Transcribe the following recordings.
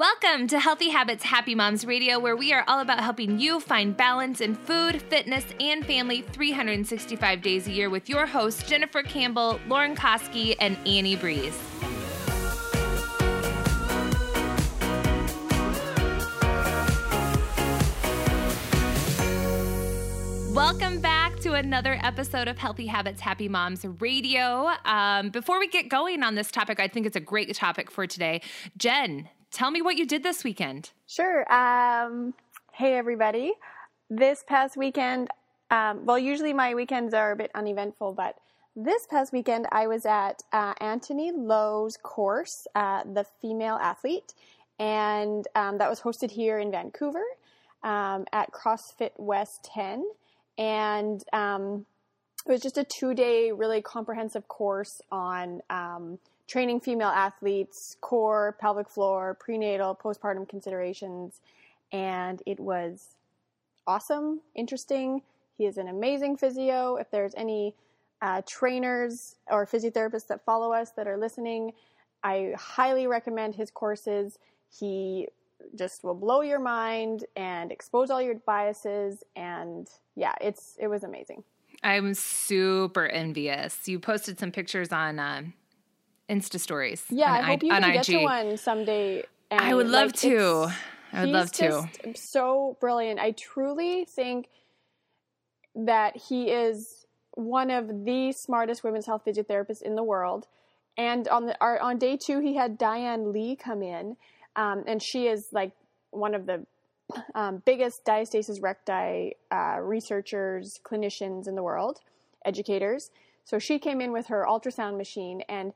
Welcome to Healthy Habits Happy Moms Radio, where we are all about helping you find balance in food, fitness, and family 365 days a year with your hosts, Jennifer Campbell, Lauren Koski, and Annie Breeze. Welcome back to another episode of Healthy Habits Happy Moms Radio. Um, before we get going on this topic, I think it's a great topic for today. Jen, tell me what you did this weekend. Sure. Um, hey, everybody. This past weekend, um, well, usually my weekends are a bit uneventful, but this past weekend I was at uh, Antony Lo's course, uh, The Female Athlete, and um, that was hosted here in Vancouver um, at CrossFit West 10 and um, it was just a two day, really comprehensive course on um, training female athletes, core, pelvic floor, prenatal, postpartum considerations, and it was awesome, interesting. He is an amazing physio. If there's any uh, trainers or physiotherapists that follow us that are listening, I highly recommend his courses. He just will blow your mind and expose all your biases and yeah it's it was amazing i'm super envious you posted some pictures on uh, insta stories yeah i hope you can get to one someday and i would love like, to. I would love to. so brilliant. I truly think that he is one of the smartest women's health physiotherapists in the world. And on the our, on day two he had diane lee come in um, and she is like one of the um, biggest diastasis recti uh, researchers, clinicians in the world, educators. So she came in with her ultrasound machine, and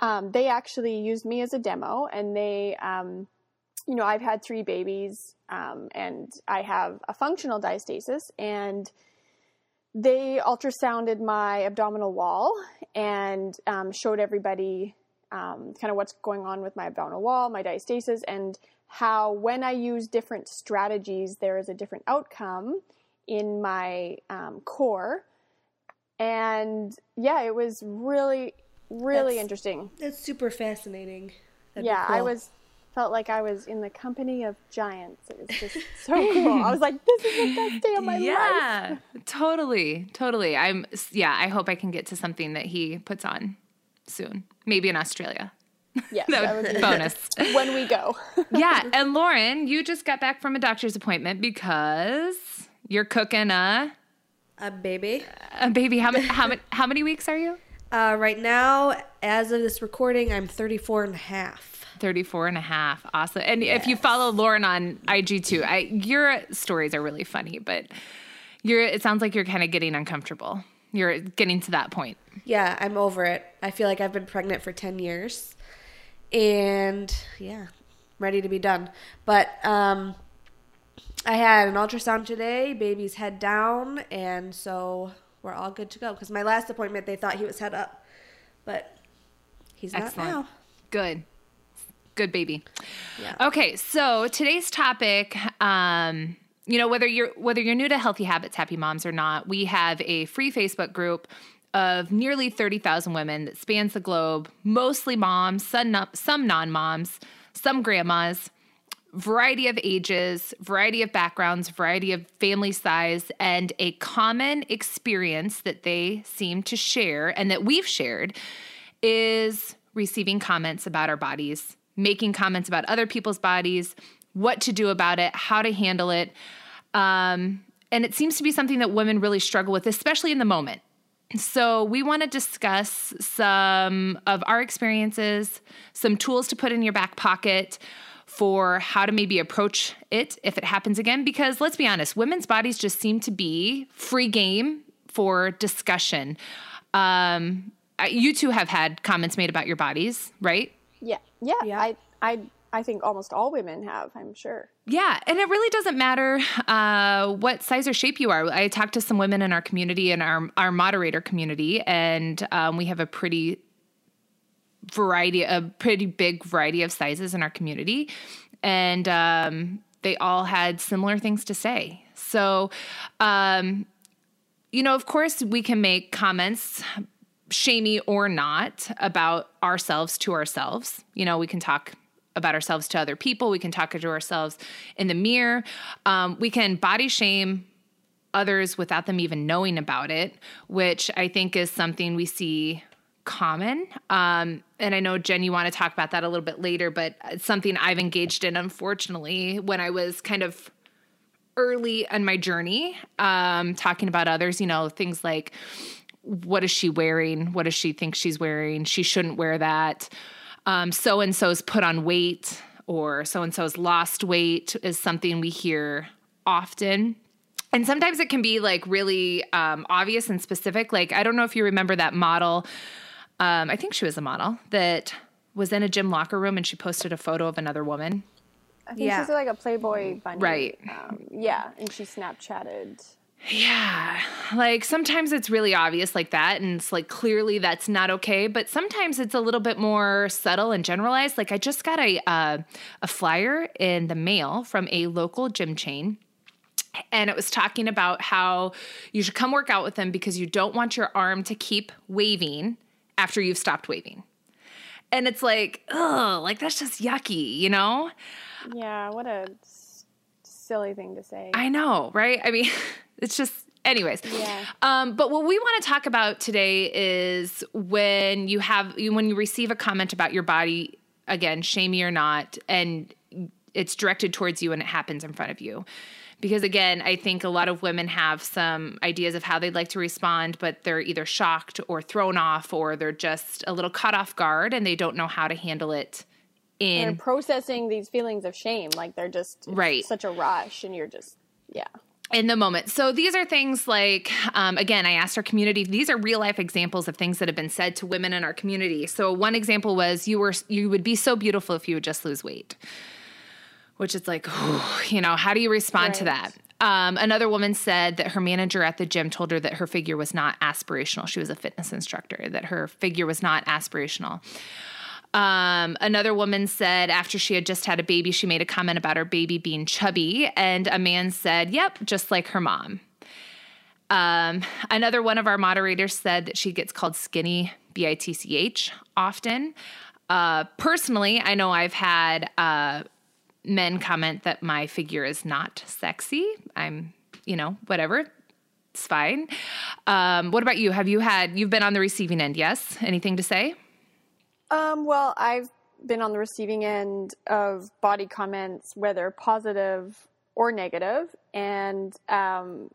um, they actually used me as a demo. And they, um, you know, I've had three babies, um, and I have a functional diastasis, and they ultrasounded my abdominal wall and um, showed everybody um, kind of what's going on with my abdominal wall, my diastasis, and how when I use different strategies, there is a different outcome in my um, core. And yeah, it was really, really that's, interesting. That's super fascinating. That'd yeah, cool. I was felt like I was in the company of giants. It was just so cool. I was like, this is the best day of my yeah, life. Yeah, totally, totally. I'm yeah. I hope I can get to something that he puts on soon, maybe in Australia. Yes, that would be bonus when we go. yeah, and Lauren, you just got back from a doctor's appointment because you're cooking a a baby. A baby. How many how many how many weeks are you? Uh, right now, as of this recording, I'm 34 and a half. 34 and a half. Awesome. And yes. if you follow Lauren on IG too, I, your stories are really funny, but you're it sounds like you're kind of getting uncomfortable. You're getting to that point. Yeah, I'm over it. I feel like I've been pregnant for 10 years and yeah, ready to be done. But um, I had an ultrasound today, baby's head down, and so we're all good to go. Because my last appointment, they thought he was head up, but he's Excellent. not now. Good. Good baby. Yeah. Okay, so today's topic, um, you know, whether you're whether you're new to Healthy Habits, Happy Moms or not, we have a free Facebook group of nearly 30,000 women that spans the globe, mostly moms, some, some non moms, some grandmas, variety of ages, variety of backgrounds, variety of family size, and a common experience that they seem to share and that we've shared is receiving comments about our bodies, making comments about other people's bodies, what to do about it, how to handle it. Um, and it seems to be something that women really struggle with, especially in the moment. So, we want to discuss some of our experiences, some tools to put in your back pocket for how to maybe approach it if it happens again. Because let's be honest, women's bodies just seem to be free game for discussion. Um, you two have had comments made about your bodies, right? Yeah, yeah. yeah. I, I I think almost all women have, I'm sure. Yeah, and it really doesn't matter uh, what size or shape you are. I talked to some women in our community and our our moderator community, and um, we have a pretty variety, a pretty big variety of sizes in our community, and um, they all had similar things to say. So, um, you know, of course, we can make comments shamey or not about ourselves to ourselves. You know, we can talk about ourselves to other people. We can talk to ourselves in the mirror. Um, we can body shame others without them even knowing about it, which I think is something we see common. Um, and I know, Jen, you want to talk about that a little bit later, but it's something I've engaged in, unfortunately, when I was kind of early in my journey, um, talking about others, you know, things like, what is she wearing? What does she think she's wearing? She shouldn't wear that. So and so's put on weight or so and so's lost weight is something we hear often. And sometimes it can be like really um, obvious and specific. Like, I don't know if you remember that model. Um, I think she was a model that was in a gym locker room and she posted a photo of another woman. I think Yeah. she's like a Playboy bunny. Right. Um, yeah, and she Snapchatted. Yeah. Like sometimes it's really obvious like that. And it's like clearly that's not okay. But sometimes it's a little bit more subtle and generalized. Like I just got a, uh, a flyer in the mail from a local gym chain. And it was talking about how you should come work out with them because you don't want your arm to keep waving after you've stopped waving. And it's like, ugh, like that's just yucky, you know? Yeah, what a silly thing to say. I know, right? I mean, it's just, anyways. Yeah. Um, but what we want to talk about today is when you have when you receive a comment about your body, again, shamey or not, and it's directed towards you and it happens in front of you. Because again, I think a lot of women have some ideas of how they'd like to respond, but they're either shocked or thrown off, or they're just a little caught off guard and they don't know how to handle it They're in processing these feelings of shame, like they're just Right. such a rush, and you're just yeah. in the moment. So these are things like, um, again, I asked our community. These are real life examples of things that have been said to women in our community. So one example was, "You were you would be so beautiful if you would just lose weight," which is like, you know, how do you respond to that? Um, another woman said that her manager at the gym told her that her figure was not aspirational. She was a fitness instructor. That her figure was not aspirational. Um, another woman said after she had just had a baby, she made a comment about her baby being chubby, and a man said, "Yep, just like her mom." Um, another one of our moderators said that she gets called skinny, B I T C H, often. Uh, personally, I know I've had uh, men comment that my figure is not sexy. I'm, you know, whatever. It's fine. Um, what about you? Have you had, you've been on the receiving end, yes? Anything to say? Um, well, I've been on the receiving end of body comments, whether positive or negative, and um,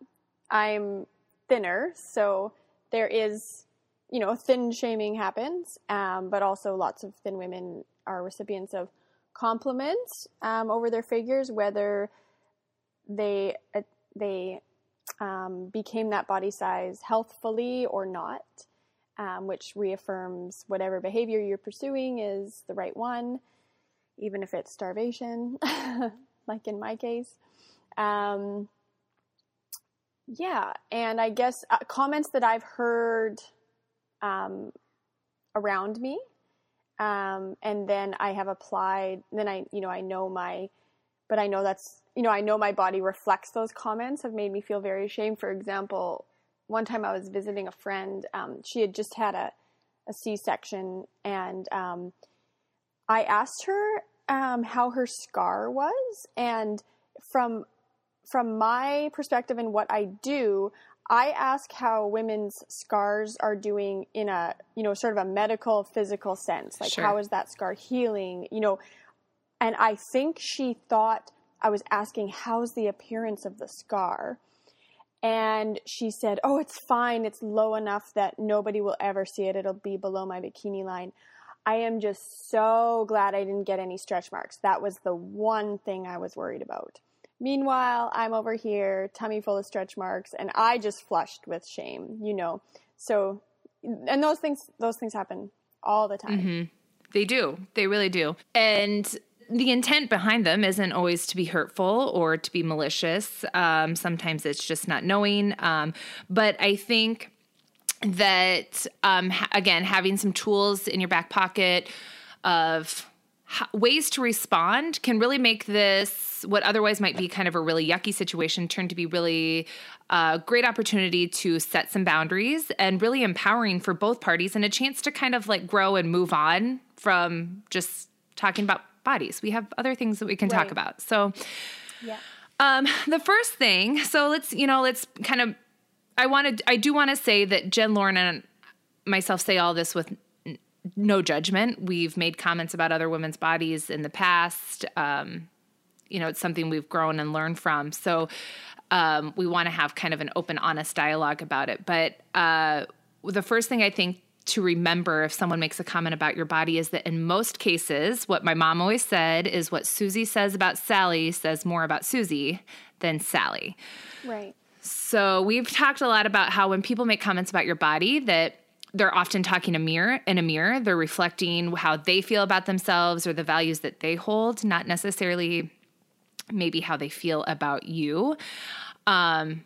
I'm thinner, so there is, you know, thin shaming happens, um, but also lots of thin women are recipients of compliments um, over their figures, whether they uh, they um, became that body size healthfully or not um, which reaffirms whatever behavior you're pursuing is the right one, even if it's starvation, like in my case. Um, yeah, and I guess uh, comments that I've heard um, around me, um, and then I have applied. Then I, you know, I know my, but I know that's, you know, I know my body reflects those comments. Have made me feel very ashamed. For example, one time I was visiting a friend. Um, she had just had a, a C-section, and um, I asked her um, how her scar was, and from from my perspective and what I do, I ask how women's scars are doing in a you know sort of a medical physical sense, like Sure. how is that scar healing, you know, and I think she thought I was asking how's the appearance of the scar. And she said, Oh, it's fine. It's low enough that nobody will ever see it. It'll be below my bikini line. I am just so glad I didn't get any stretch marks. That was the one thing I was worried about. Meanwhile, I'm over here, tummy full of stretch marks, and I just flushed with shame, you know. So, and those things, those things happen all the time. They do. They really do. And the intent behind them isn't always to be hurtful or to be malicious. Um, sometimes it's just not knowing. Um, but I think that, um, ha- again, having some tools in your back pocket of ways to respond can really make this what otherwise might be kind of a really yucky situation turn to be really a great opportunity to set some boundaries and really empowering for both parties and a chance to kind of like grow and move on from just talking about bodies. We have other things that we can Right. talk about. So, Yeah. um, the first thing, so let's, you know, let's kind of, I wanted, I do want to say that Jen, Lauren, and myself say all this with no judgment. We've made comments about other women's bodies in the past. Um, you know, it's something we've grown and learned from. So, um, we want to have kind of an open, honest dialogue about it. But uh, the first thing I think to remember if someone makes a comment about your body is that in most cases, what my mom always said is what Susie says about Sally says more about Susie than Sally. Right. So we've talked a lot about how when people make comments about your body that they're often talking a mirror in a mirror. They're reflecting how they feel about themselves or the values that they hold, not necessarily maybe how they feel about you. Um,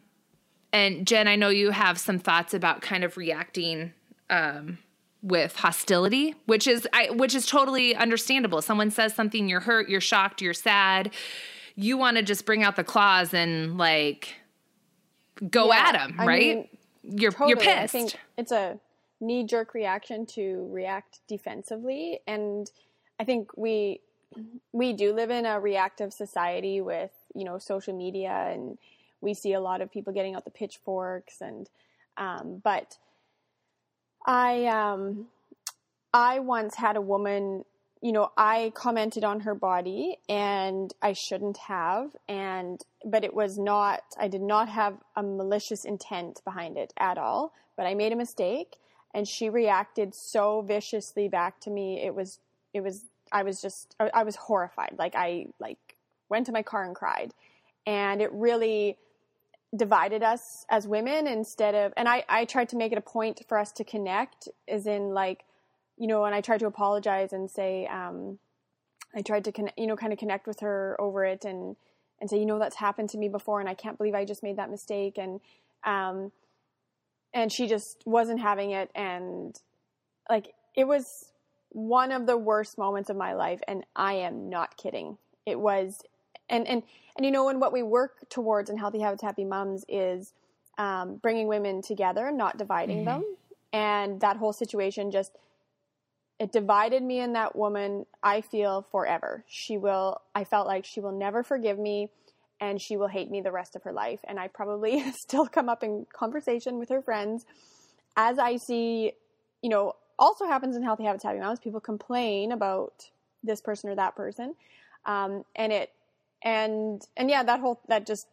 and Jen, I know you have some thoughts about kind of reacting um, with hostility, which is I, which is totally understandable. Someone says something, you're hurt, you're shocked, you're sad. You want to just bring out the claws and like go Yeah, at them, I right? mean, you're Totally. you're pissed. I think it's a knee jerk reaction to react defensively. And I think we we do live in a reactive society with, you know, social media and we see a lot of people getting out the pitchforks. And um, but I um I once had a woman, you know, I commented on her body and I shouldn't have. And but it was not I did not have a malicious intent behind it at all, but I made a mistake and she reacted so viciously back to me. It was it was I was just I, was horrified. Like I like went to my car and cried. And it really divided us as women instead of and I, I tried to make it a point for us to connect as in like you know and i tried to apologize and say um i tried to connect you know kind of connect with her over it and and say you know that's happened to me before and i can't believe i just made that mistake and um and she just wasn't having it and like it was one of the worst moments of my life and i am not kidding. It was and and and you know and what we work towards in healthy habits happy moms is um, bringing women together not dividing them. And that whole situation just it divided me and that woman i feel forever. She will i felt like she will never forgive me and she will hate me the rest of her life. And i probably still come up in conversation with her friends. As i see you know also happens in healthy habits happy moms people complain about this person or that person. Um, and it and and yeah that whole that just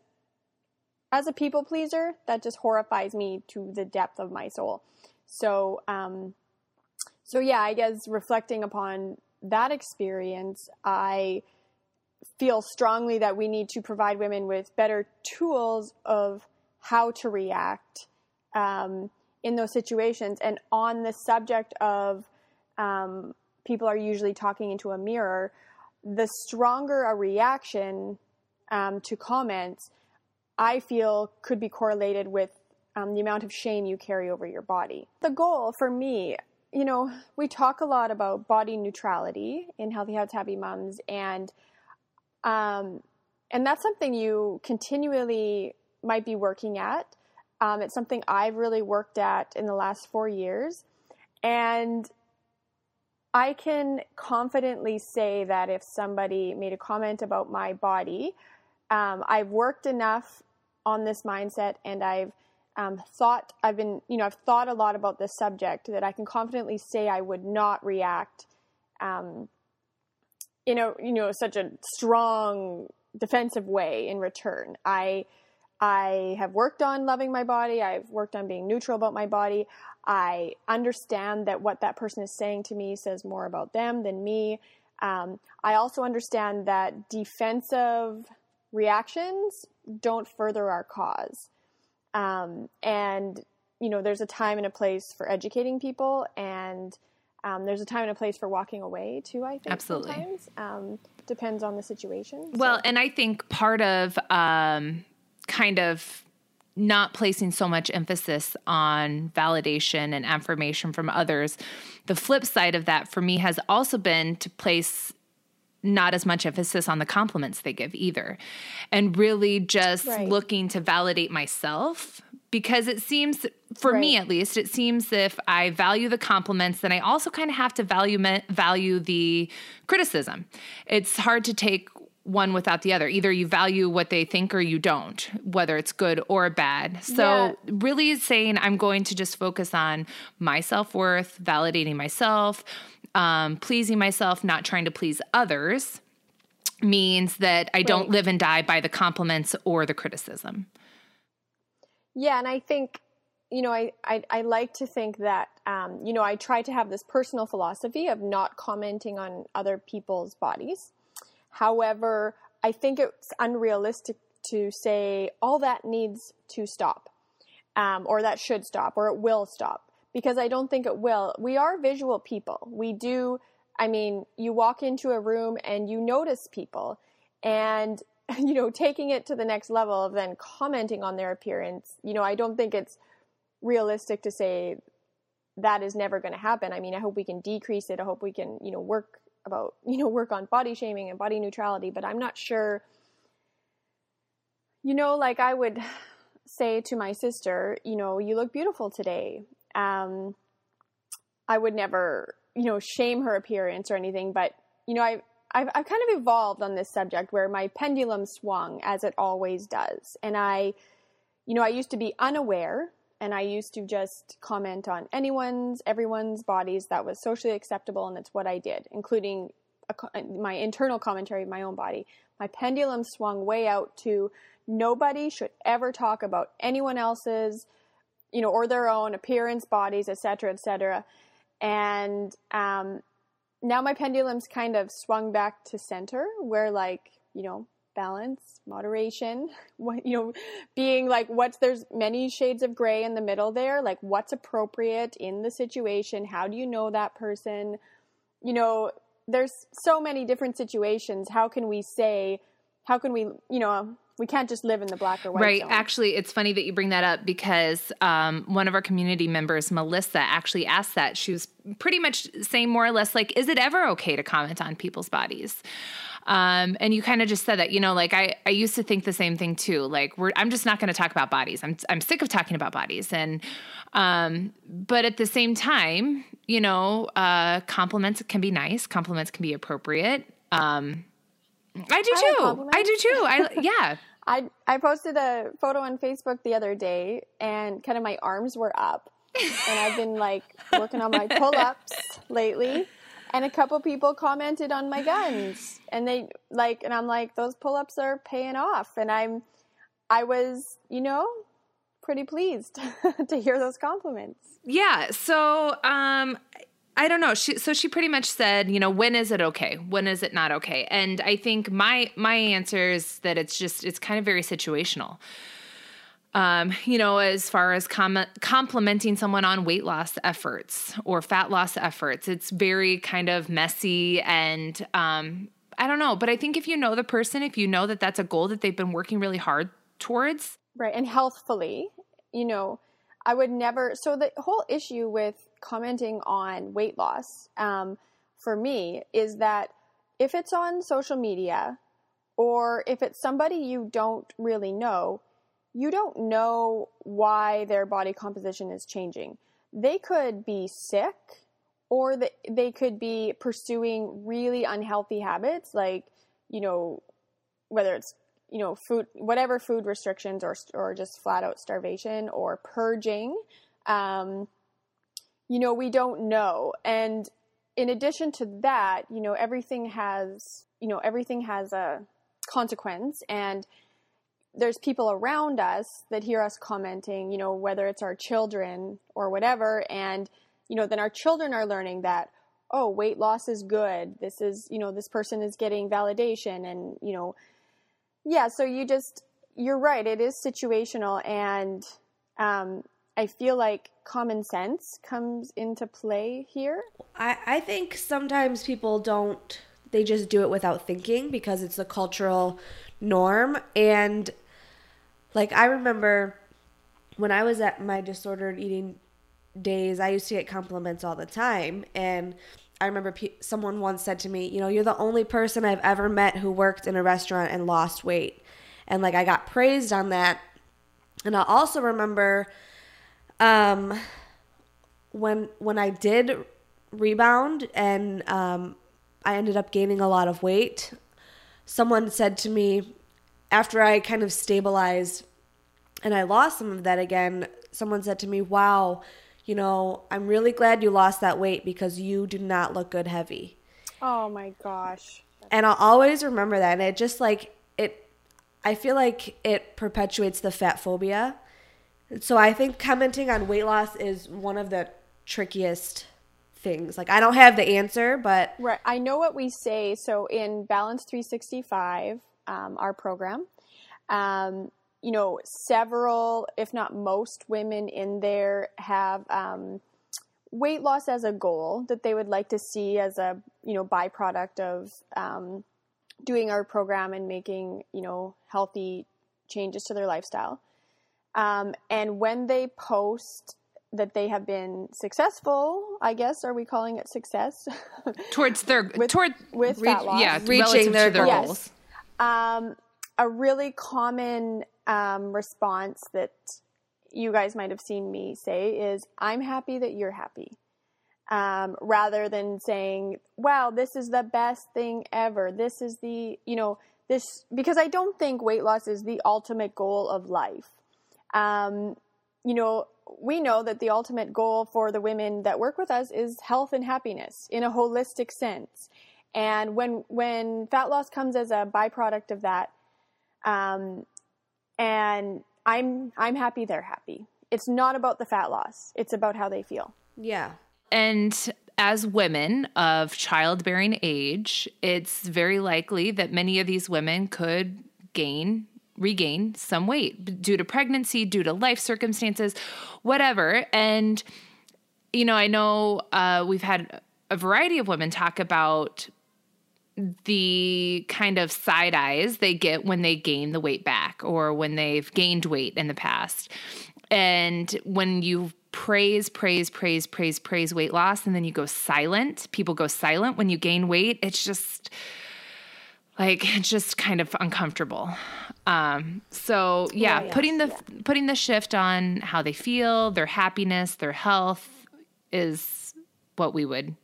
as a people pleaser that just horrifies me to the depth of my soul. So um so yeah i guess reflecting upon that experience i feel strongly that we need to provide women with better tools of how to react um, in those situations and on the subject of um, people are usually talking into a mirror the stronger a reaction um, to comments, I feel could be correlated with um, the amount of shame you carry over your body. The goal for me, you know, we talk a lot about body neutrality in Healthy Habits Happy Moms, and um, and that's something you continually might be working at. Um, it's something I've really worked at in the last four years, and I can confidently say that if somebody made a comment about my body, um, I've worked enough on this mindset and I've um, thought, I've been, you know, I've thought a lot about this subject that I can confidently say I would not react, um, you know, you know, such a strong defensive way in return. I, I have worked on loving my body. I've worked on being neutral about my body. I understand that what that person is saying to me says more about them than me. Um, I also understand that defensive reactions don't further our cause. Um, and, you know, there's a time and a place for educating people, and um, there's a time and a place for walking away, too, I think. Absolutely. Sometimes. Um, depends on the situation. Well, and I think part of um, kind of not placing so much emphasis on validation and affirmation from others, the flip side of that for me has also been to place not as much emphasis on the compliments they give either and really just Right. looking to validate myself because it seems for right. me at least it seems if i value the compliments then i also kind of have to value value the criticism it's hard to take one without the other either you value what they think or you don't whether it's good or bad so yeah. really saying i'm going to just focus on my self-worth validating myself um, pleasing myself not trying to please others means that i right. don't live and die by the compliments or the criticism yeah, and I think, you know, I, I, I like to think that, um, you know, I try to have this personal philosophy of not commenting on other people's bodies. However, I think it's unrealistic to say all that needs to stop, um, or that should stop, or it will stop, because I don't think it will. We are visual people. We do, I mean, you walk into a room and you notice people, and you know, taking it to the next level of then commenting on their appearance, you know, I don't think it's realistic to say that is never going to happen. I mean, I hope we can decrease it. I hope we can, you know, work about, you know, work on body shaming and body neutrality, but I'm not sure, you know, like I would say to my sister, you know, you look beautiful today. Um, I would never, you know, shame her appearance or anything, but, you know, I, I've, I've kind of evolved on this subject where my pendulum swung as it always does. And I, you know, I used to be unaware and I used to just comment on anyone's, everyone's bodies that was socially acceptable. And it's what I did, including a, my internal commentary of my own body. My pendulum swung way out to nobody should ever talk about anyone else's, you know, or their own appearance, bodies, etc., etc. And um, now my pendulum's kind of swung back to center where like, you know, balance, moderation, what, you know, being like what's there's many shades of gray in the middle there, like what's appropriate in the situation, how do you know that person? You know, there's so many different situations. How can we say how can we, you know, we can't just live in the black or white. Right. Zone. Actually, it's funny that you bring that up because um, one of our community members, Melissa, actually asked that. She was pretty much saying more or less like, "Is it ever okay to comment on people's bodies?" Um, and you kind of just said that, you know, like I, I used to think the same thing too. Like we're, I'm just not going to talk about bodies. I'm, I'm sick of talking about bodies. And, um, but at the same time, you know, uh, compliments can be nice. Compliments can be appropriate. Um, I do too. I do too. I yeah. I I posted a photo on Facebook the other day, and kind of my arms were up, and I've been like working on my pull ups lately, and a couple people commented on my guns, and they like, and I'm like, those pull ups are paying off, and I'm, I was, you know, pretty pleased to hear those compliments. Yeah. So, um, I don't know. She so she pretty much said, you know, when is it okay? When is it not okay? And I think my my answer is that it's just it's kind of very situational. Um, you know, as far as com- complimenting someone on weight loss efforts or fat loss efforts, it's very kind of messy and um, I don't know. But I think if you know the person, if you know that that's a goal that they've been working really hard towards, right, and healthfully, you know, I would never. So the whole issue with commenting on weight loss um, for me is that if it's on social media or if it's somebody you don't really know, you don't know why their body composition is changing. They could be sick or they, could be pursuing really unhealthy habits like, you know, whether it's you know food whatever food restrictions or or just flat out starvation or purging um, you know, we don't know. And in addition to that, you know, everything has, you know, everything has a consequence. And there's people around us that hear us commenting, you know, whether it's our children or whatever. And you know, then our children are learning that oh, weight loss is good. This is, you know, this person is getting validation. And, you know, yeah, so you just you're right, it is situational. And um I feel like common sense comes into play here. I, I think sometimes people don't, they just do it without thinking because it's a cultural norm. And like, I remember when I was at my disordered eating days, I used to get compliments all the time. And I remember pe- someone once said to me, You know, you're the only person I've ever met who worked in a restaurant and lost weight. And like, I got praised on that And I also remember um, when when I did rebound and um, I ended up gaining a lot of weight. Someone said to me after I kind of stabilized and I lost some of that again. Someone said to me, "Wow, you know, I'm really glad you lost that weight because you do not look good heavy." Oh my gosh. And I'll always remember that. And it just like it I feel like it perpetuates the fat phobia. So I think commenting on weight loss is one of the trickiest things. Like I don't have the answer, but Right. I know what we say. So in Balance 365, um, our program, um, you know, several, if not most women in there have um, weight loss as a goal that they would like to see as a, you know, byproduct of um, doing our program and making, you know, healthy changes to their lifestyle. Um, and when they post that they have been successful, I guess, are we calling it success? towards their With- toward with reach- fat loss. yeah, Reaching their their goals. goals. um, a really common um, response that you guys might have seen me say is, I'm happy that you're happy. Um, rather than saying, wow, this is the best thing ever. This is the, you know, this, because I don't think weight loss is the ultimate goal of life. Um, you know, we know that the ultimate goal for the women that work with us is health and happiness in a holistic sense. And when when fat loss comes as a byproduct of that, um, and I'm I'm happy they're happy. It's not about the fat loss. It's about how they feel. yeah. And as women of childbearing age, it's very likely that many of these women could gain, regain some weight due to pregnancy, due to life circumstances, whatever. And, you know, I know uh, we've had a variety of women talk about the kind of side eyes they get when they gain the weight back or when they've gained weight in the past. And when you praise, praise, praise, praise, praise weight loss, and then you go silent, people go silent when you gain weight, it's just like it's just kind of uncomfortable. Um, so yeah, yeah. putting the putting the shift on how they feel, their happiness, their health is what we would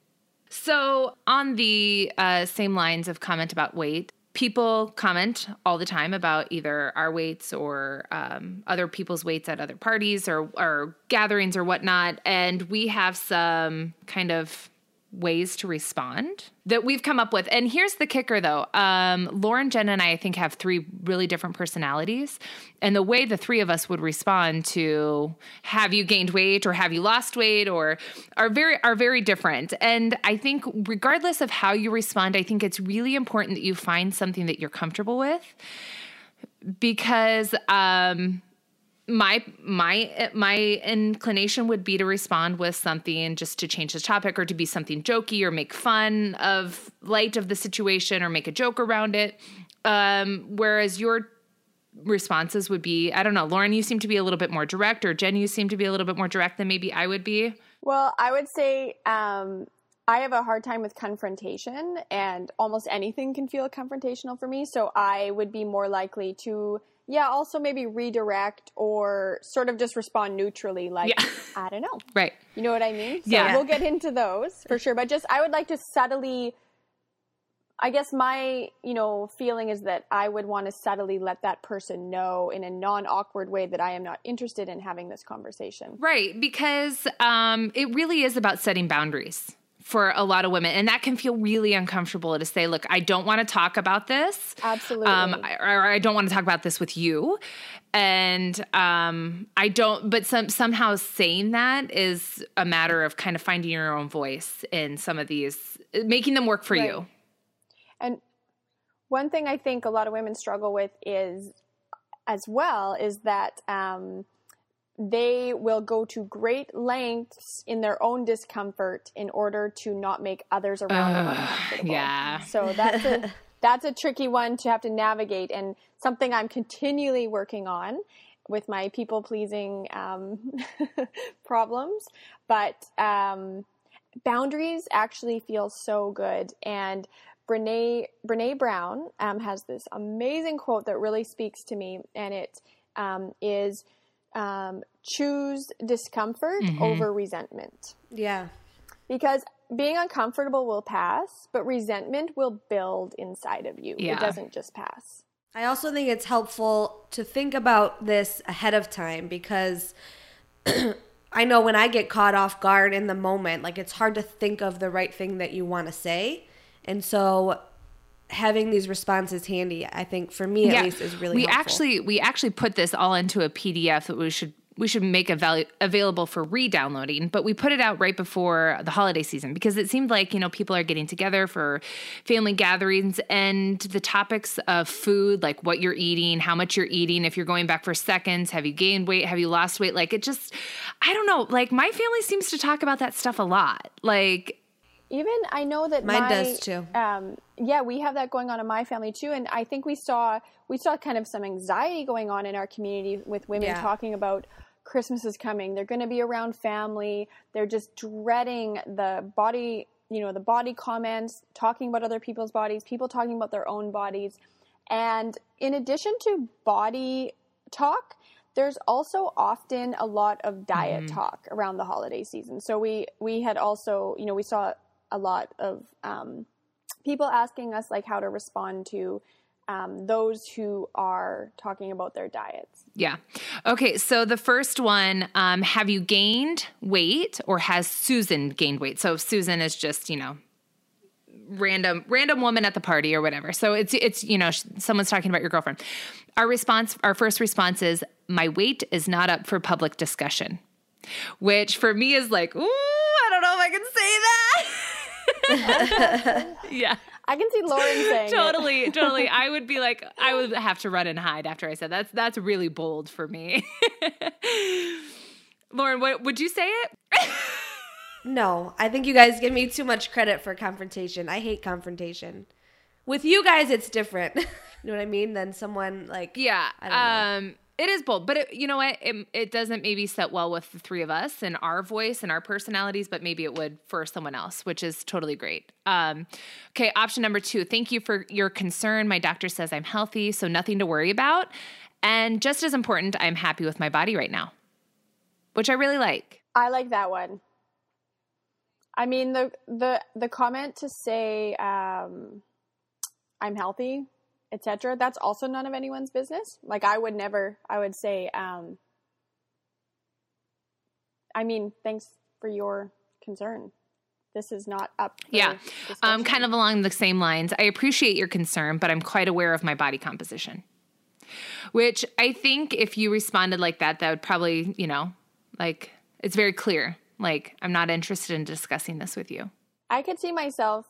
so, on the uh, same lines of comment about weight, people comment all the time about either our weights or um, other people's weights at other parties or, or gatherings or whatnot. And we have some kind of ways to respond that we've come up with. And here's the kicker though um, Lauren, Jen, and I, I think, have three really different personalities. And the way the three of us would respond to have you gained weight or have you lost weight or are very are very different. And I think regardless of how you respond, I think it's really important that you find something that you're comfortable with because um my my my inclination would be to respond with something just to change the topic or to be something jokey or make fun of light of the situation or make a joke around it um whereas your responses would be i don't know lauren you seem to be a little bit more direct or jen you seem to be a little bit more direct than maybe i would be Well, I would say um, I have a hard time with confrontation, and almost anything can feel confrontational for me. So I would be more likely to, yeah, also maybe redirect or sort of just respond neutrally, like, Yeah. I don't know. right You know what I mean? So Yeah. we'll get into those for sure. But just, I would like to subtly, I guess my, you know, feeling is that I would want to subtly let that person know in a non awkward way that I am not interested in having this conversation. Right, because um, it really is about setting boundaries for a lot of women, and that can feel really uncomfortable to say, "Look, I don't want to talk about this." Absolutely. Um, I- or I don't want to talk about this with you, and um, I don't. But some somehow saying that is a matter of kind of finding your own voice in some of these, making them work for Right. you. And one thing I think a lot of women struggle with is, as well, is that um, they will go to great lengths in their own discomfort in order to not make others around them uncomfortable. yeah. So that's a that's a tricky one to have to navigate, and something I'm continually working on with my people pleasing um, problems. But um, boundaries actually feel so good, and Brene Brene Brown um, has this amazing quote that really speaks to me, and it um, is um, choose discomfort Mm-hmm. over resentment Yeah. because being uncomfortable will pass, but resentment will build inside of you. Yeah. It doesn't just pass. I also think it's helpful to think about this ahead of time because I know when I get caught off guard in the moment, like it's hard to think of the right thing that you want to say. And so having these responses handy, I think for me at least is really we helpful. actually we actually put this all into a pdf that we should we should make avail- available for re-downloading but we put it out right before the holiday season because it seemed like you know people are getting together for family gatherings and the topics of food like what you're eating how much you're eating if you're going back for seconds have you gained weight have you lost weight? Like it just i don't know like my family seems to talk about that stuff a lot. Like Even I know that Mine my, does too. Um, yeah, we have that going on in my family too, and I think we saw we saw kind of some anxiety going on in our community with women Yeah. talking about Christmas is coming. They're going to be around family. They're just dreading the body, you know, the body comments, talking about other people's bodies, people talking about their own bodies, and in addition to body talk. There's also often a lot of diet talk around the holiday season. So we we had also, you know, we saw a lot of um, people asking us like how to respond to um, those who are talking about their diets. Yeah. Okay. So the first one, um, have you gained weight or has Susan gained weight? So Susan is just, you know, random random woman at the party or whatever. So it's it's you know someone's talking about your girlfriend. Our response our first response is my weight is not up for public discussion. Which for me is like, "Ooh, I don't know if I can say that." yeah. I can see Lauren saying it. totally, totally. I would be like, I would have to run and hide after I said that's that's really bold for me. Lauren, what would you say it? No, I think you guys give me too much credit for confrontation. I hate confrontation. With you guys, it's different. you know what I mean? Than someone like Yeah, I don't know. um, it is bold, but it, you know what? It, it doesn't maybe set well with the three of us and our voice and our personalities, but maybe it would for someone else, which is totally great. Um, okay, option number two. Thank you for your concern. My doctor says I'm healthy, so nothing to worry about. And just as important, I'm happy with my body right now, which I really like. I like that one. I mean the the the comment to say um, I'm healthy, etc. That's also none of anyone's business. Like I would never. I would say. Um, I mean, thanks for your concern. This is not up. For Yeah. Um, kind of along the same lines. I appreciate your concern, but I'm quite aware of my body composition. Which I think if you responded like that, that would probably, you know, like it's very clear. Like, I'm not interested in discussing this with you. I could see myself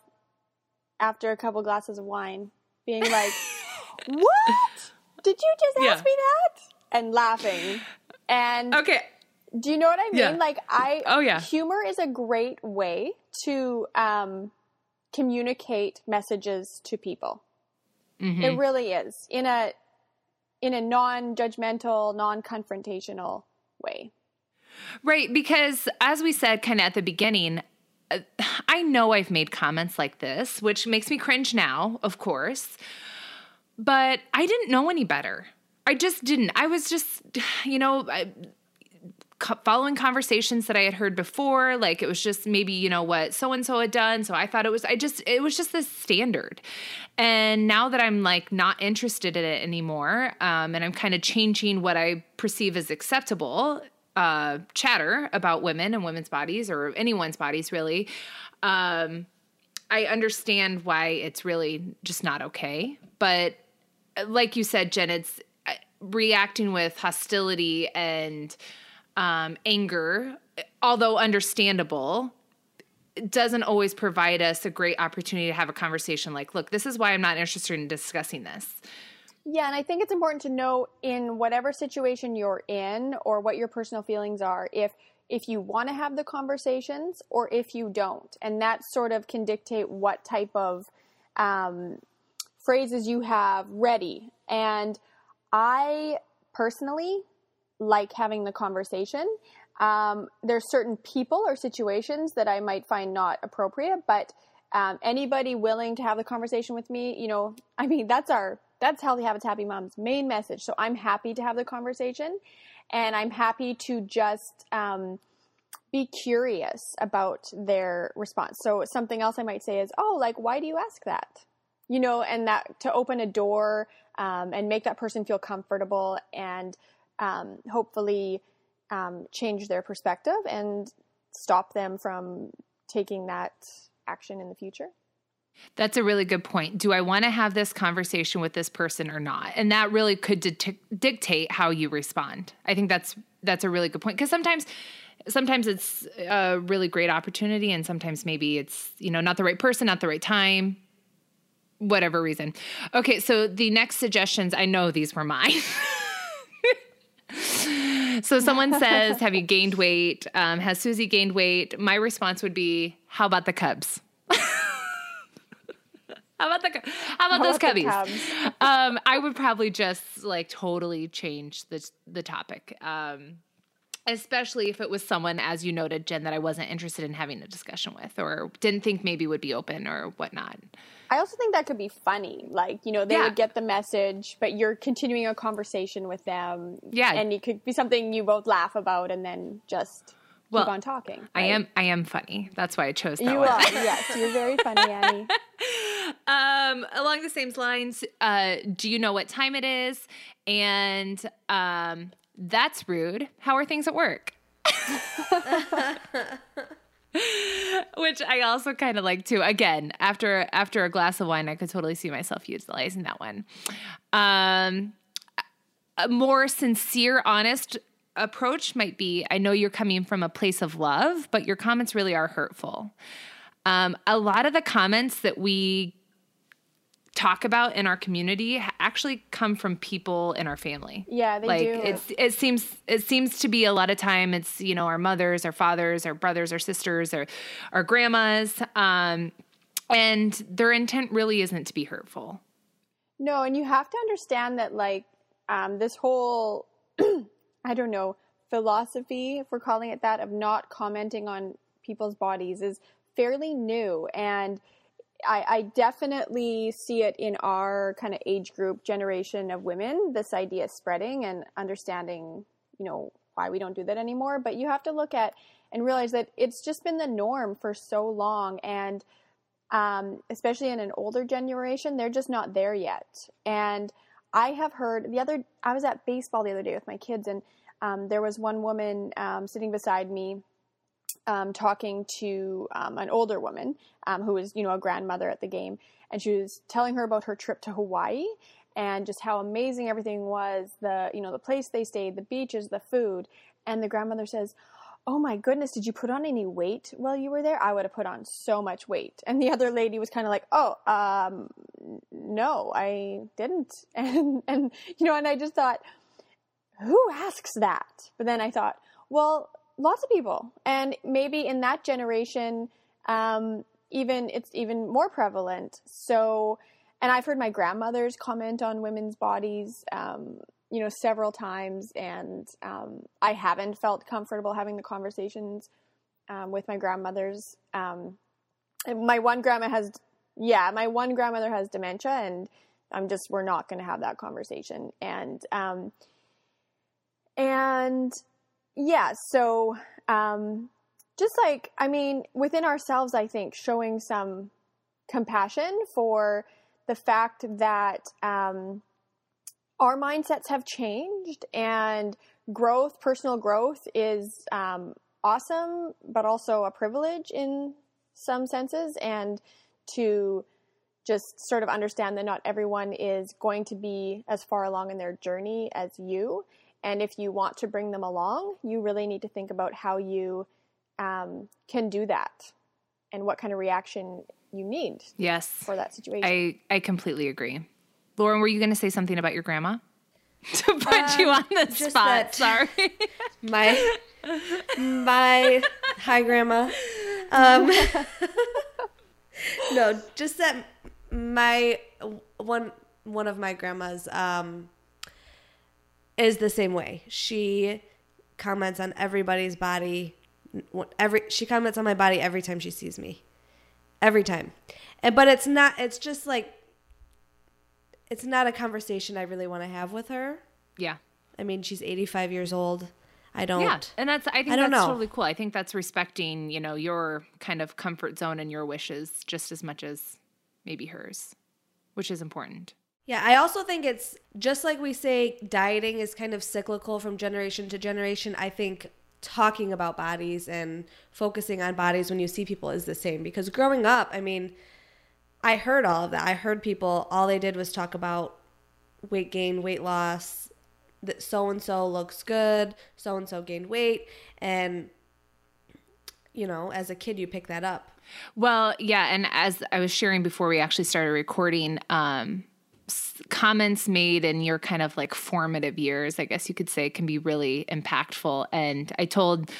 after a couple glasses of wine being like, "What? Did you just Yeah. ask me that?" and laughing. And Okay. do you know what I mean? Yeah. Like I Oh, yeah. humor is a great way to um communicate messages to people. Mm-hmm. It really is. In a in a non-judgmental, non-confrontational way. Right. Because as we said kind of at the beginning, I know I've made comments like this, which makes me cringe now, of course, but I didn't know any better. I just didn't. I was just, you know, I, following conversations that I had heard before. Like it was just maybe, you know, what so and so had done. So I thought it was, I just, it was just this standard. And now that I'm like not interested in it anymore, um, and I'm kind of changing what I perceive as acceptable uh, chatter about women and women's bodies or anyone's bodies, really. Um, I understand why it's really just not okay. But uh, like you said, Jen, it's uh, reacting with hostility and um, anger, although understandable, doesn't always provide us a great opportunity to have a conversation like, look, this is why I'm not interested in discussing this. Yeah, and I think it's important to know in whatever situation you're in or what your personal feelings are if if you want to have the conversations or if you don't, and that sort of can dictate what type of um, phrases you have ready. And I personally like having the conversation. Um, there's certain people or situations that I might find not appropriate, but um, anybody willing to have the conversation with me, you know, I mean, that's our that's Healthy Habits, Happy Moms' main message. So I'm happy to have the conversation, and I'm happy to just um, be curious about their response. So something else I might say is, "Oh, like why do you ask that?" You know, and that to open a door um, and make that person feel comfortable and um, hopefully um, change their perspective and stop them from taking that action in the future. That's a really good point. Do I want to have this conversation with this person or not? And that really could di- dictate how you respond. I think that's that's a really good point because sometimes sometimes it's a really great opportunity and sometimes maybe it's, you know, not the right person, not the right time, whatever reason. Okay, so the next suggestions, I know these were mine. so someone says, "Have you gained weight? Um, has Susie gained weight?" My response would be, "How about the Cubs?" How about the how about how those about cubbies? um, I would probably just like totally change the the topic. Um, especially if it was someone, as you noted, Jen, that I wasn't interested in having a discussion with or didn't think maybe would be open or whatnot. I also think that could be funny. Like, you know, they yeah. would get the message, but you're continuing a conversation with them. Yeah. And it could be something you both laugh about and then just well, keep on talking. Right? I am I am funny. That's why I chose that you one. are, yes. You're very funny, Annie. um, along the same lines, uh, do you know what time it is? And um, that's rude. How are things at work? Which I also kind of like too. Again, after after a glass of wine, I could totally see myself utilizing that one. Um, a more sincere, honest approach might be I know you're coming from a place of love, but your comments really are hurtful. Um, a lot of the comments that we talk about in our community actually come from people in our family. Yeah, they like, do. It's it seems it seems to be a lot of time it's you know our mothers, our fathers, our brothers, our sisters, or our grandmas, um, and their intent really isn't to be hurtful. No, and you have to understand that like um, this whole I don't know philosophy, if we're calling it that, of not commenting on people's bodies is fairly new and I, I definitely see it in our kind of age group generation of women, this idea spreading and understanding, you know, why we don't do that anymore. But you have to look at and realize that it's just been the norm for so long. And um, especially in an older generation, they're just not there yet. And I have heard the other, I was at baseball the other day with my kids, and um, there was one woman um, sitting beside me um, talking to um, an older woman um, who was, you know, a grandmother at the game, and she was telling her about her trip to Hawaii and just how amazing everything was. The, you know, the place they stayed, the beaches, the food, and the grandmother says, "Oh my goodness, did you put on any weight while you were there? I would have put on so much weight." And the other lady was kind of like, "Oh, um, no, I didn't," and and you know, and I just thought, who asks that? But then I thought, well lots of people, and maybe in that generation, um, even it's even more prevalent. So, and I've heard my grandmothers comment on women's bodies, um, you know, several times, and um, I haven't felt comfortable having the conversations um, with my grandmothers. Um, my one grandma has, yeah, my one grandmother has dementia, and I'm just we're not going to have that conversation, and um, and yeah, so um, just like, I mean, within ourselves, I think showing some compassion for the fact that um, our mindsets have changed and growth, personal growth is um, awesome, but also a privilege in some senses. And to just sort of understand that not everyone is going to be as far along in their journey as you. And if you want to bring them along, you really need to think about how you um, can do that and what kind of reaction you need. Yes. For that situation. I, I completely agree. Lauren, were you going to say something about your grandma? to put um, you on the spot. Sorry. my my hi grandma. Um, no, just that my one one of my grandmas um, is the same way. She comments on everybody's body. Every she comments on my body every time she sees me. Every time. And but it's not it's just like it's not a conversation I really want to have with her. Yeah. I mean, she's 85 years old. I don't. Yeah, and that's I think I that's know. totally cool. I think that's respecting, you know, your kind of comfort zone and your wishes just as much as maybe hers, which is important. Yeah, I also think it's just like we say dieting is kind of cyclical from generation to generation. I think talking about bodies and focusing on bodies when you see people is the same because growing up, I mean, I heard all of that. I heard people all they did was talk about weight gain, weight loss, that so and so looks good, so and so gained weight, and you know, as a kid you pick that up. Well, yeah, and as I was sharing before we actually started recording, um, comments made in your kind of like formative years, I guess you could say, can be really impactful. And I told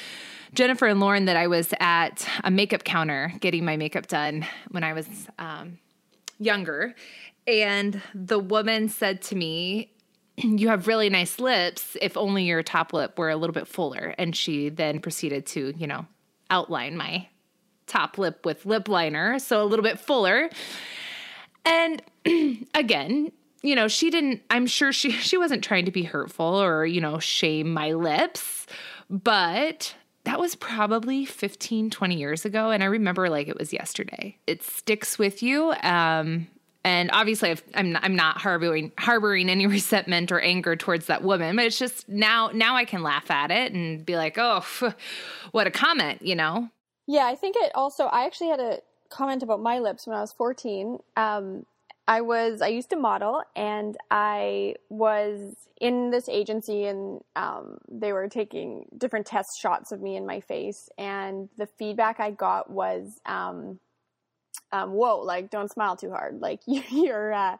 Jennifer and Lauren that I was at a makeup counter getting my makeup done when I was um, younger, and the woman said to me, you have really nice lips if only your top lip were a little bit fuller. And she then proceeded to, you know, outline my top lip with lip liner, so a little bit fuller. And again, you know, she didn't I'm sure she she wasn't trying to be hurtful or, you know, shame my lips, but that was probably 15 20 years ago and I remember like it was yesterday. It sticks with you um and obviously I've, I'm not, I'm not harboring harboring any resentment or anger towards that woman, but it's just now now I can laugh at it and be like, "Oh, what a comment," you know. Yeah, I think it also. I actually had a comment about my lips when I was 14. Um, I was I used to model, and I was in this agency, and um, they were taking different test shots of me in my face, and the feedback I got was, um, um, "Whoa, like don't smile too hard, like you're." Uh,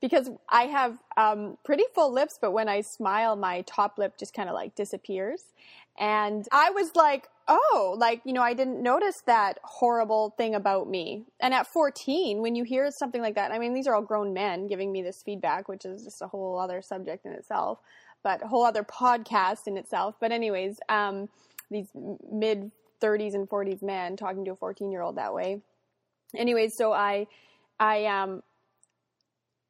because I have um, pretty full lips, but when I smile, my top lip just kind of like disappears. And I was like, oh, like, you know, I didn't notice that horrible thing about me. And at 14, when you hear something like that, I mean, these are all grown men giving me this feedback, which is just a whole other subject in itself, but a whole other podcast in itself. But, anyways, um, these mid 30s and 40s men talking to a 14 year old that way. Anyways, so I, I, um,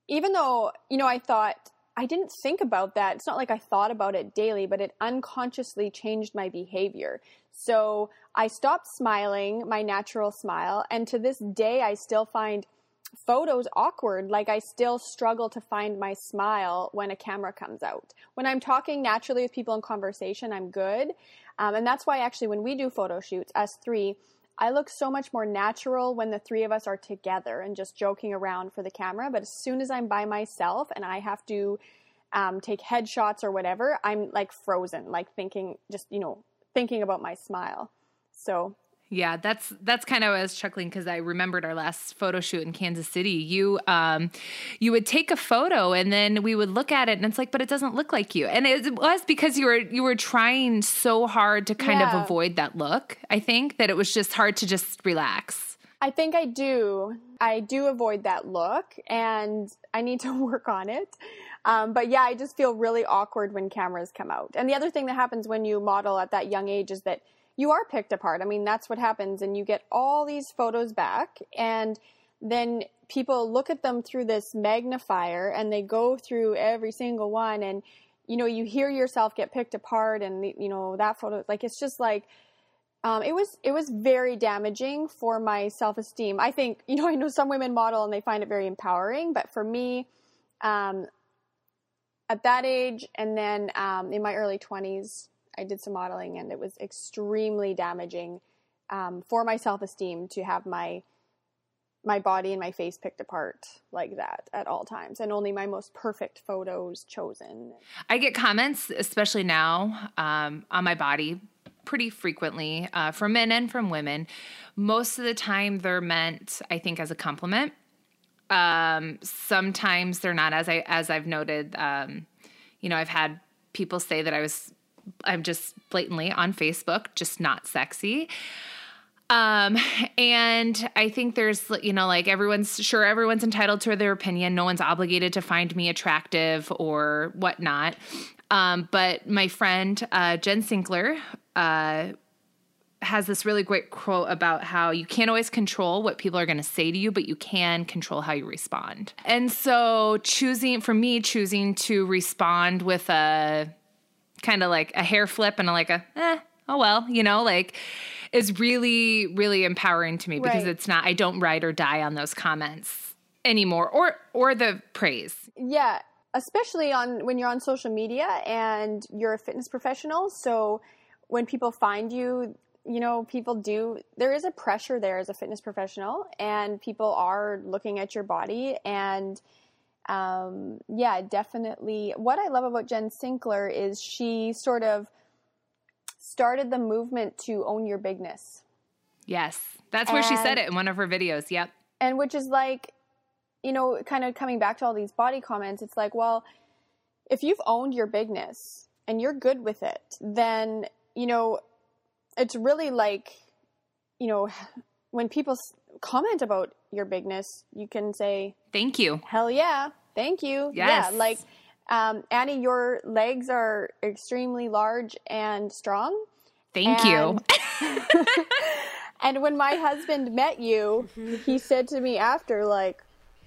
even though, you know, I thought, I didn't think about that. It's not like I thought about it daily, but it unconsciously changed my behavior. So I stopped smiling, my natural smile, and to this day, I still find photos awkward. Like I still struggle to find my smile when a camera comes out. When I'm talking naturally with people in conversation, I'm good. Um, and that's why actually when we do photo shoots, us three, I look so much more natural when the three of us are together and just joking around for the camera. But as soon as I'm by myself and I have to um, take headshots or whatever, I'm like frozen, like thinking, just, you know, thinking about my smile. So Yeah, that's that's kind of I was chuckling because I remembered our last photo shoot in Kansas City. You um you would take a photo and then we would look at it and it's like, but it doesn't look like you. And it was because you were you were trying so hard to kind Yeah. of avoid that look. I think that it was just hard to just relax. I think I do. I do avoid that look, and I need to work on it. Um, but yeah, I just feel really awkward when cameras come out. And the other thing that happens when you model at that young age is that you are picked apart. I mean, that's what happens, and you get all these photos back, and then people look at them through this magnifier, and they go through every single one, and you know, you hear yourself get picked apart, and you know that photo, like it's just like um, it was it was very damaging for my self esteem. I think you know I know some women model and they find it very empowering, but for me, um, at that age and then um, in my early twenties, I did some modeling and it was extremely damaging um, for my self esteem to have my my body and my face picked apart like that at all times and only my most perfect photos chosen. I get comments, especially now, um, on my body pretty frequently uh, from men and from women. Most of the time, they're meant, I think, as a compliment. Um, sometimes they're not, as I as I've noted. Um, you know, I've had people say that I was, I'm just blatantly on Facebook, just not sexy. Um, and I think there's, you know, like everyone's sure everyone's entitled to their opinion. No one's obligated to find me attractive or whatnot. Um, but my friend, uh, Jen Sinkler, uh, has this really great quote about how you can't always control what people are going to say to you, but you can control how you respond. And so, choosing for me, choosing to respond with a kind of like a hair flip and a, like a, eh, oh well, you know, like is really, really empowering to me because it's not, I don't ride or die on those comments anymore or, or the praise. Yeah, especially on when you're on social media and you're a fitness professional. So when people find you, you know, people do there is a pressure there as a fitness professional and people are looking at your body and um, yeah, definitely. What I love about Jen Sinkler is she sort of started the movement to own your bigness. Yes. That's where she said it in one of her videos. Yep. and which is like you know kind of coming back to all these body comments it's like well if you've owned your bigness and you're good with it then you know it's really like you know when people comment about your bigness you can say Thank you. hell yeah thank you Yes. yeah like um, annie your legs are extremely large and strong Thank you. and- and when my husband met you, he said to me after, like,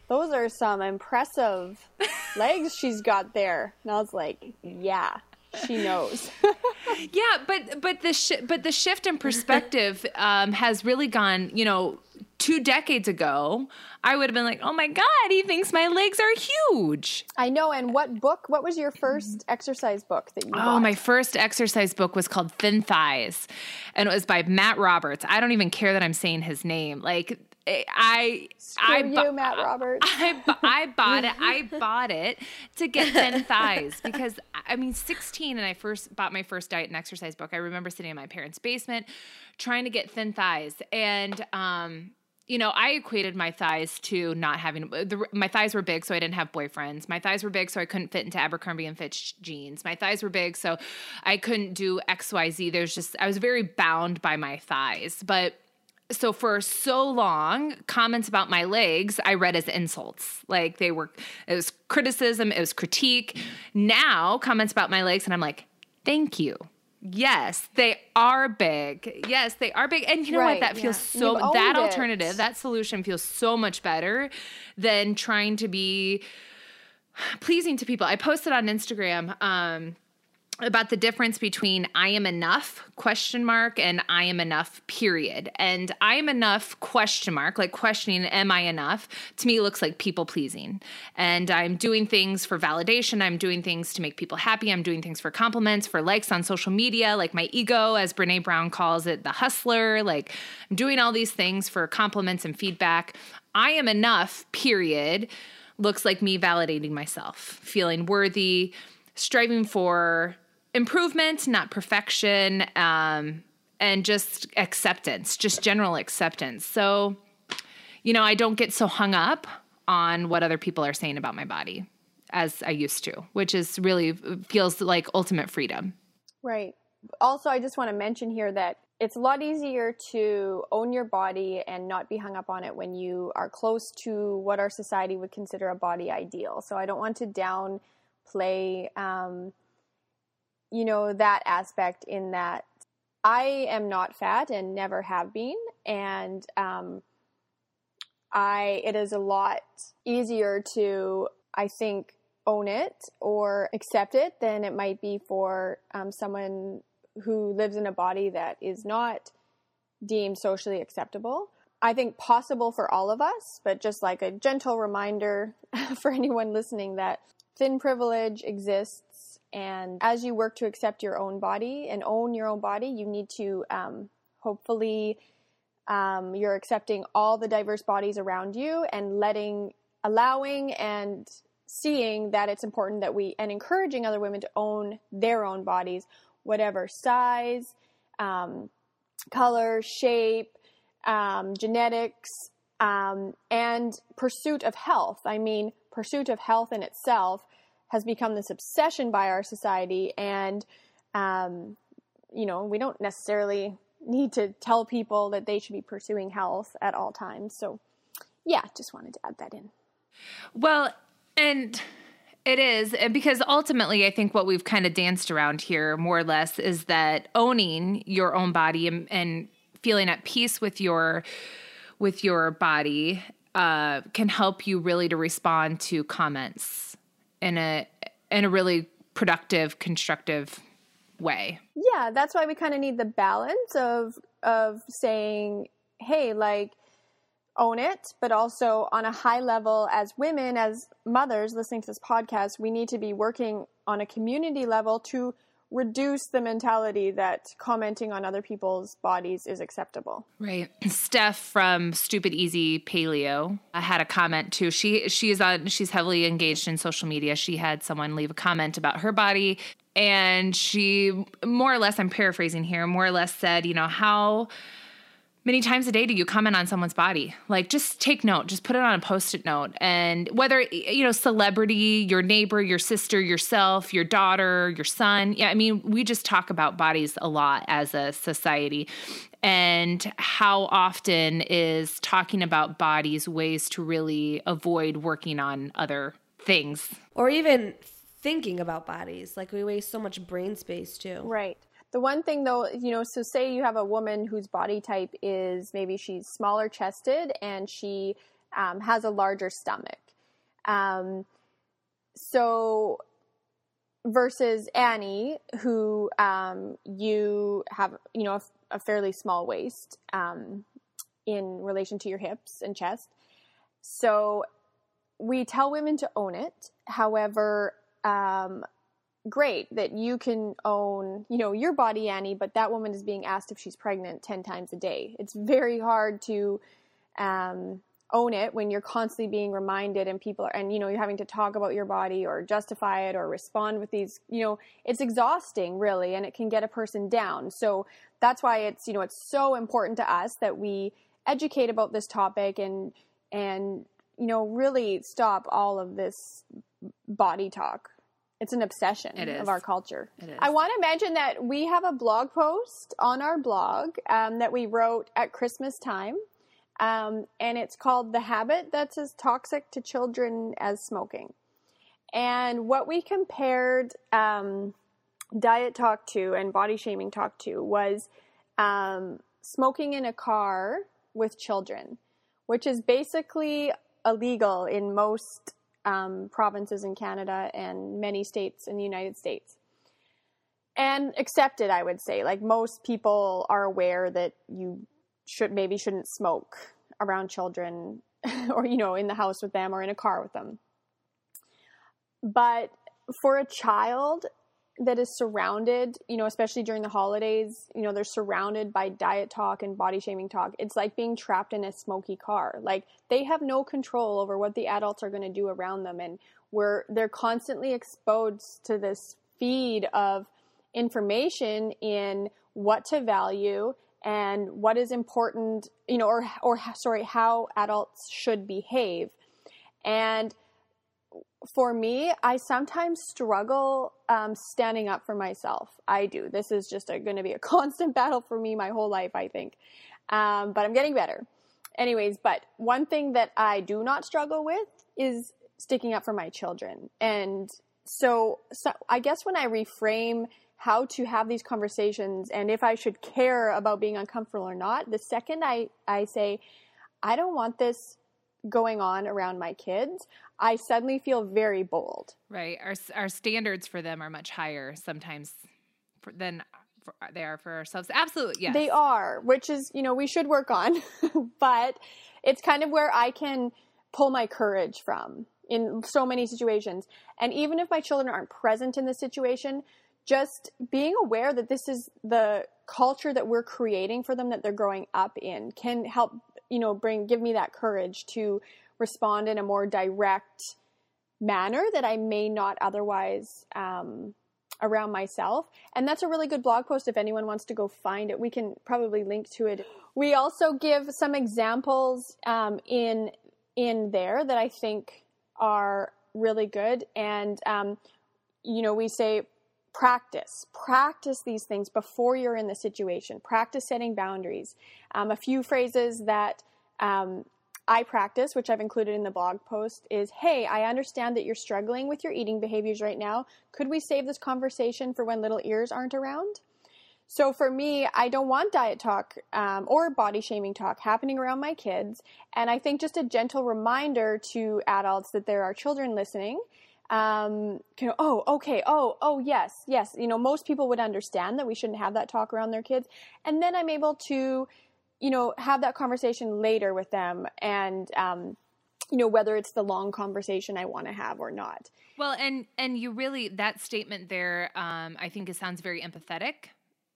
those are some impressive legs she's got there. And I was like, yeah, she knows. Yeah, but but the sh- but the shift in perspective um, has really gone. You know, two decades ago, I would have been like, "Oh my god, he thinks my legs are huge." I know. And what book? What was your first exercise book that you Oh, bought? my first exercise book was called Thin Thighs, and it was by Matt Roberts. I don't even care that I'm saying his name. Like I, Screw I, you, Matt Roberts. I, bu- I bought it. I bought it to get thin thighs because I mean, 16, and I first bought my first diet and exercise book. I remember sitting in my parents' basement trying to get thin thighs, and um, you know, I equated my thighs to not having the, my thighs were big, so I didn't have boyfriends. My thighs were big, so I couldn't fit into Abercrombie and Fitch jeans. My thighs were big, so I couldn't do X, Y, Z. There's just I was very bound by my thighs, but so for so long comments about my legs i read as insults like they were it was criticism it was critique now comments about my legs and i'm like thank you yes they are big. Yes they are big. And you know Right, what that feels so that it. alternative that solution feels so much better than trying to be pleasing to people. I posted on instagram um about the difference between I am enough question mark and I am enough period. And I am enough question mark, like questioning am I enough, to me looks like people pleasing. And I'm doing things for validation, I'm doing things to make people happy, I'm doing things for compliments, for likes on social media, like my ego as Brené Brown calls it, the hustler, like I'm doing all these things for compliments and feedback. I am enough period looks like me validating myself, feeling worthy, striving for improvement, not perfection, um, and just acceptance, just general acceptance. So, you know, I don't get so hung up on what other people are saying about my body as I used to, which is really feels like ultimate freedom. Right. Also, I just want to mention here that it's a lot easier to own your body and not be hung up on it when you are close to what our society would consider a body ideal. So I don't want to downplay, um, you know, that aspect in that I am not fat and never have been, and um, I it is a lot easier to I think own it or accept it than it might be for um, someone who lives in a body that is not deemed socially acceptable. I think possible for all of us, but just like a gentle reminder for anyone listening that thin privilege exists. And as you work to accept your own body and own your own body, you need to um, hopefully um, you're accepting all the diverse bodies around you and letting, allowing, and seeing that it's important that we and encouraging other women to own their own bodies, whatever size, um, color, shape, um, genetics, um, and pursuit of health. I mean, pursuit of health in itself has become this obsession by our society, and um, you know, we don't necessarily need to tell people that they should be pursuing health at all times. So, yeah, just wanted to add that in. Well, and It is because ultimately, I think what we've kind of danced around here, more or less, is that owning your own body and, and feeling at peace with your with your body uh, can help you really to respond to comments in a in a really productive, constructive way. Yeah, that's why we kind of need the balance of of saying, "Hey, like own it, but also on a high level as women, as mothers listening to this podcast, we need to be working on a community level to reduce the mentality that commenting on other people's bodies is acceptable. Right. Steph from Stupid Easy Paleo I had a comment too. She she's on she's heavily engaged in social media. She had someone leave a comment about her body and she more or less I'm paraphrasing here, more or less said, you know, how many times a day do you comment on someone's body? Like, just take note, just put it on a post it note. And whether, you know, celebrity, your neighbor, your sister, yourself, your daughter, your son. Yeah, I mean, we just talk about bodies a lot as a society. And how often is talking about bodies ways to really avoid working on other things? Or even thinking about bodies. Like, we waste so much brain space too. Right. The one thing though, you know, so say you have a woman whose body type is maybe she's smaller chested and she um, has a larger stomach. Um, so versus Annie, who um, you have, you know, a, a fairly small waist um, in relation to your hips and chest. So we tell women to own it. However, um, great that you can own, you know, your body, Annie, but that woman is being asked if she's pregnant 10 times a day. It's very hard to um, own it when you're constantly being reminded and people are, and, you know, you're having to talk about your body or justify it or respond with these, you know, it's exhausting really and it can get a person down. So that's why it's, you know, it's so important to us that we educate about this topic and, and, you know, really stop all of this body talk it's an obsession of our culture. I want to mention that we have a blog post on our blog um, that we wrote at Christmas time. Um, and it's called The Habit That's as Toxic to Children as Smoking. And what we compared um, diet talk to and body shaming talk to was um, smoking in a car with children, which is basically illegal in most um, provinces in Canada and many states in the United States. And accepted, I would say. Like most people are aware that you should maybe shouldn't smoke around children or, you know, in the house with them or in a car with them. But for a child, that is surrounded, you know, especially during the holidays, you know, they're surrounded by diet talk and body shaming talk. It's like being trapped in a smoky car. Like they have no control over what the adults are going to do around them and where they're constantly exposed to this feed of information in what to value and what is important, you know, or or sorry, how adults should behave. And for me, I sometimes struggle um, standing up for myself. I do. This is just going to be a constant battle for me my whole life, I think. Um, but I'm getting better. Anyways, but one thing that I do not struggle with is sticking up for my children. And so, so I guess when I reframe how to have these conversations and if I should care about being uncomfortable or not, the second I, I say, I don't want this going on around my kids, I suddenly feel very bold. Right. Our our standards for them are much higher sometimes for, than for, they are for ourselves. Absolutely, yes. They are, which is, you know, we should work on. but it's kind of where I can pull my courage from in so many situations. And even if my children aren't present in the situation, just being aware that this is the culture that we're creating for them that they're growing up in can help you know bring give me that courage to respond in a more direct manner that I may not otherwise um, around myself. And that's a really good blog post if anyone wants to go find it. We can probably link to it. We also give some examples um, in in there that I think are really good. And um, you know, we say practice practice these things before you're in the situation practice setting boundaries um, a few phrases that um, I practice, which I've included in the blog post, is hey, I understand that you're struggling with your eating behaviors right now. Could we save this conversation for when little ears aren't around? So for me, I don't want diet talk um, or body shaming talk happening around my kids. And I think just a gentle reminder to adults that there are children listening. Um, of, oh, okay, oh, oh, yes, yes. You know, most people would understand that we shouldn't have that talk around their kids. And then I'm able to, you know, have that conversation later with them and, um, you know, whether it's the long conversation I want to have or not. Well, and and you really that statement there, um, I think it sounds very empathetic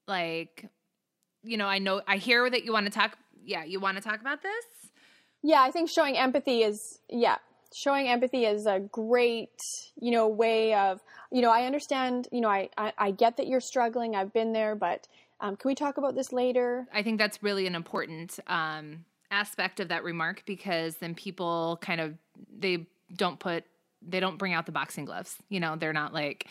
like you know i know i hear that you want to talk yeah you want to talk about this yeah i think showing empathy is yeah showing empathy is a great you know way of you know i understand you know i i, I get that you're struggling i've been there but um, can we talk about this later? I think that's really an important um, aspect of that remark because then people kind of they don't put they don't bring out the boxing gloves you know they're not like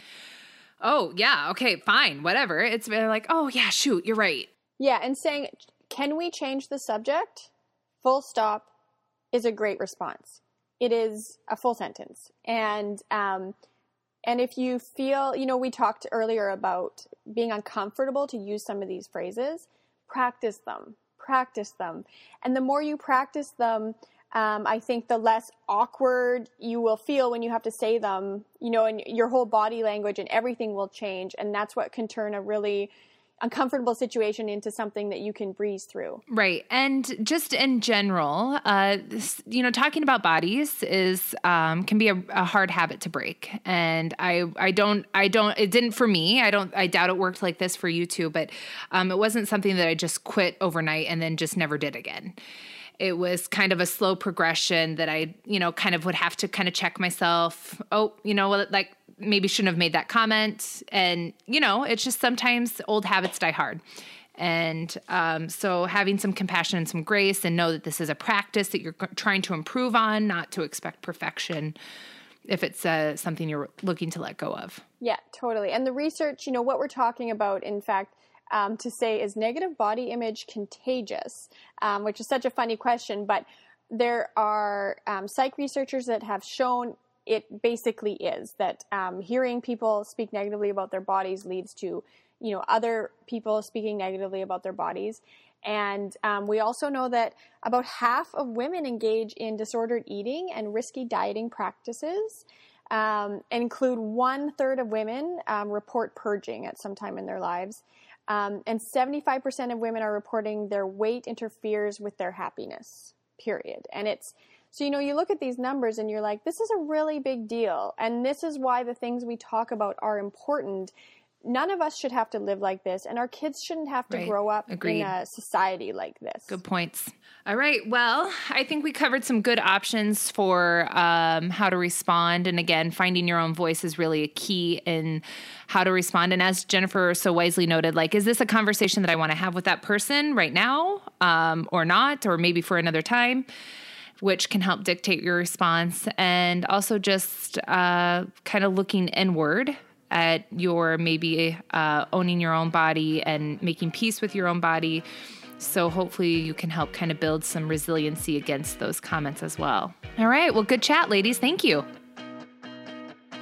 oh yeah okay fine whatever. It's like oh yeah shoot you're right. Yeah and saying can we change the subject? Full stop is a great response it is a full sentence and um, and if you feel you know we talked earlier about being uncomfortable to use some of these phrases practice them practice them and the more you practice them um, I think the less awkward you will feel when you have to say them, you know, and your whole body language and everything will change. And that's what can turn a really uncomfortable situation into something that you can breeze through. Right. And just in general, uh, this, you know, talking about bodies is um, can be a, a, hard habit to break. And I, I don't, I don't, it didn't for me. I don't, I doubt it worked like this for you too. But um, it wasn't something that I just quit overnight and then just never did again it was kind of a slow progression that I, you know, kind of would have to kind of check myself. Oh, you know, like maybe shouldn't have made that comment. And, you know, it's just sometimes old habits die hard. And um, so having some compassion and some grace and know that this is a practice that you're trying to improve on, not to expect perfection if it's uh, something you're looking to let go of. Yeah, totally. And the research, you know, what we're talking about, in fact, um, to say, is negative body image contagious? Um, which is such a funny question, but there are um, psych researchers that have shown it basically is that um, hearing people speak negatively about their bodies leads to you know other people speaking negatively about their bodies. And um, we also know that about half of women engage in disordered eating and risky dieting practices. Um, include one third of women um, report purging at some time in their lives. Um, and 75% of women are reporting their weight interferes with their happiness, period. And it's, so, you know, you look at these numbers and you're like, this is a really big deal. And this is why the things we talk about are important none of us should have to live like this, and our kids shouldn't have to right. grow up Agreed. in a society like this. Good points. All right. Well, I think we covered some good options for um, how to respond. And again, finding your own voice is really a key in how to respond. And as Jennifer so wisely noted, like, is this a conversation that I want to have with that person right now um, or not, or maybe for another time? Which can help dictate your response, and also just uh, kind of looking inward at your maybe uh, owning your own body and making peace with your own body. So hopefully you can help kind of build some resiliency against those comments as well. All right. Well, good chat, ladies. Thank you.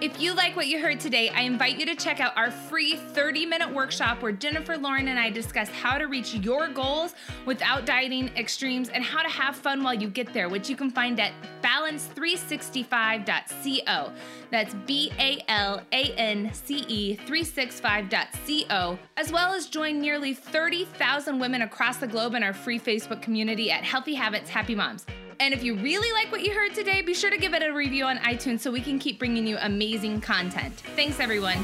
If you like what you heard today, I invite you to check out our free 30 minute workshop where Jennifer, Lauren, and I discuss how to reach your goals without dieting extremes and how to have fun while you get there, which you can find at balance365.co. That's B A L A N C E 365.co, as well as join nearly 30,000 women across the globe in our free Facebook community at Healthy Habits, Happy Moms. And if you really like what you heard today, be sure to give it a review on iTunes so we can keep bringing you amazing content. Thanks, everyone.